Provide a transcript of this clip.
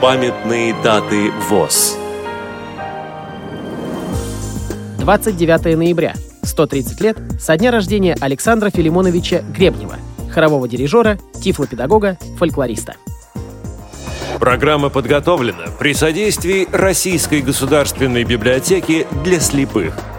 Памятные даты ВОЗ. 29 ноября. 130 лет со дня рождения Александра Филимоновича Гребнева, хорового дирижера, тифлопедагога, фольклориста. Программа подготовлена при содействии Российской государственной библиотеки для слепых –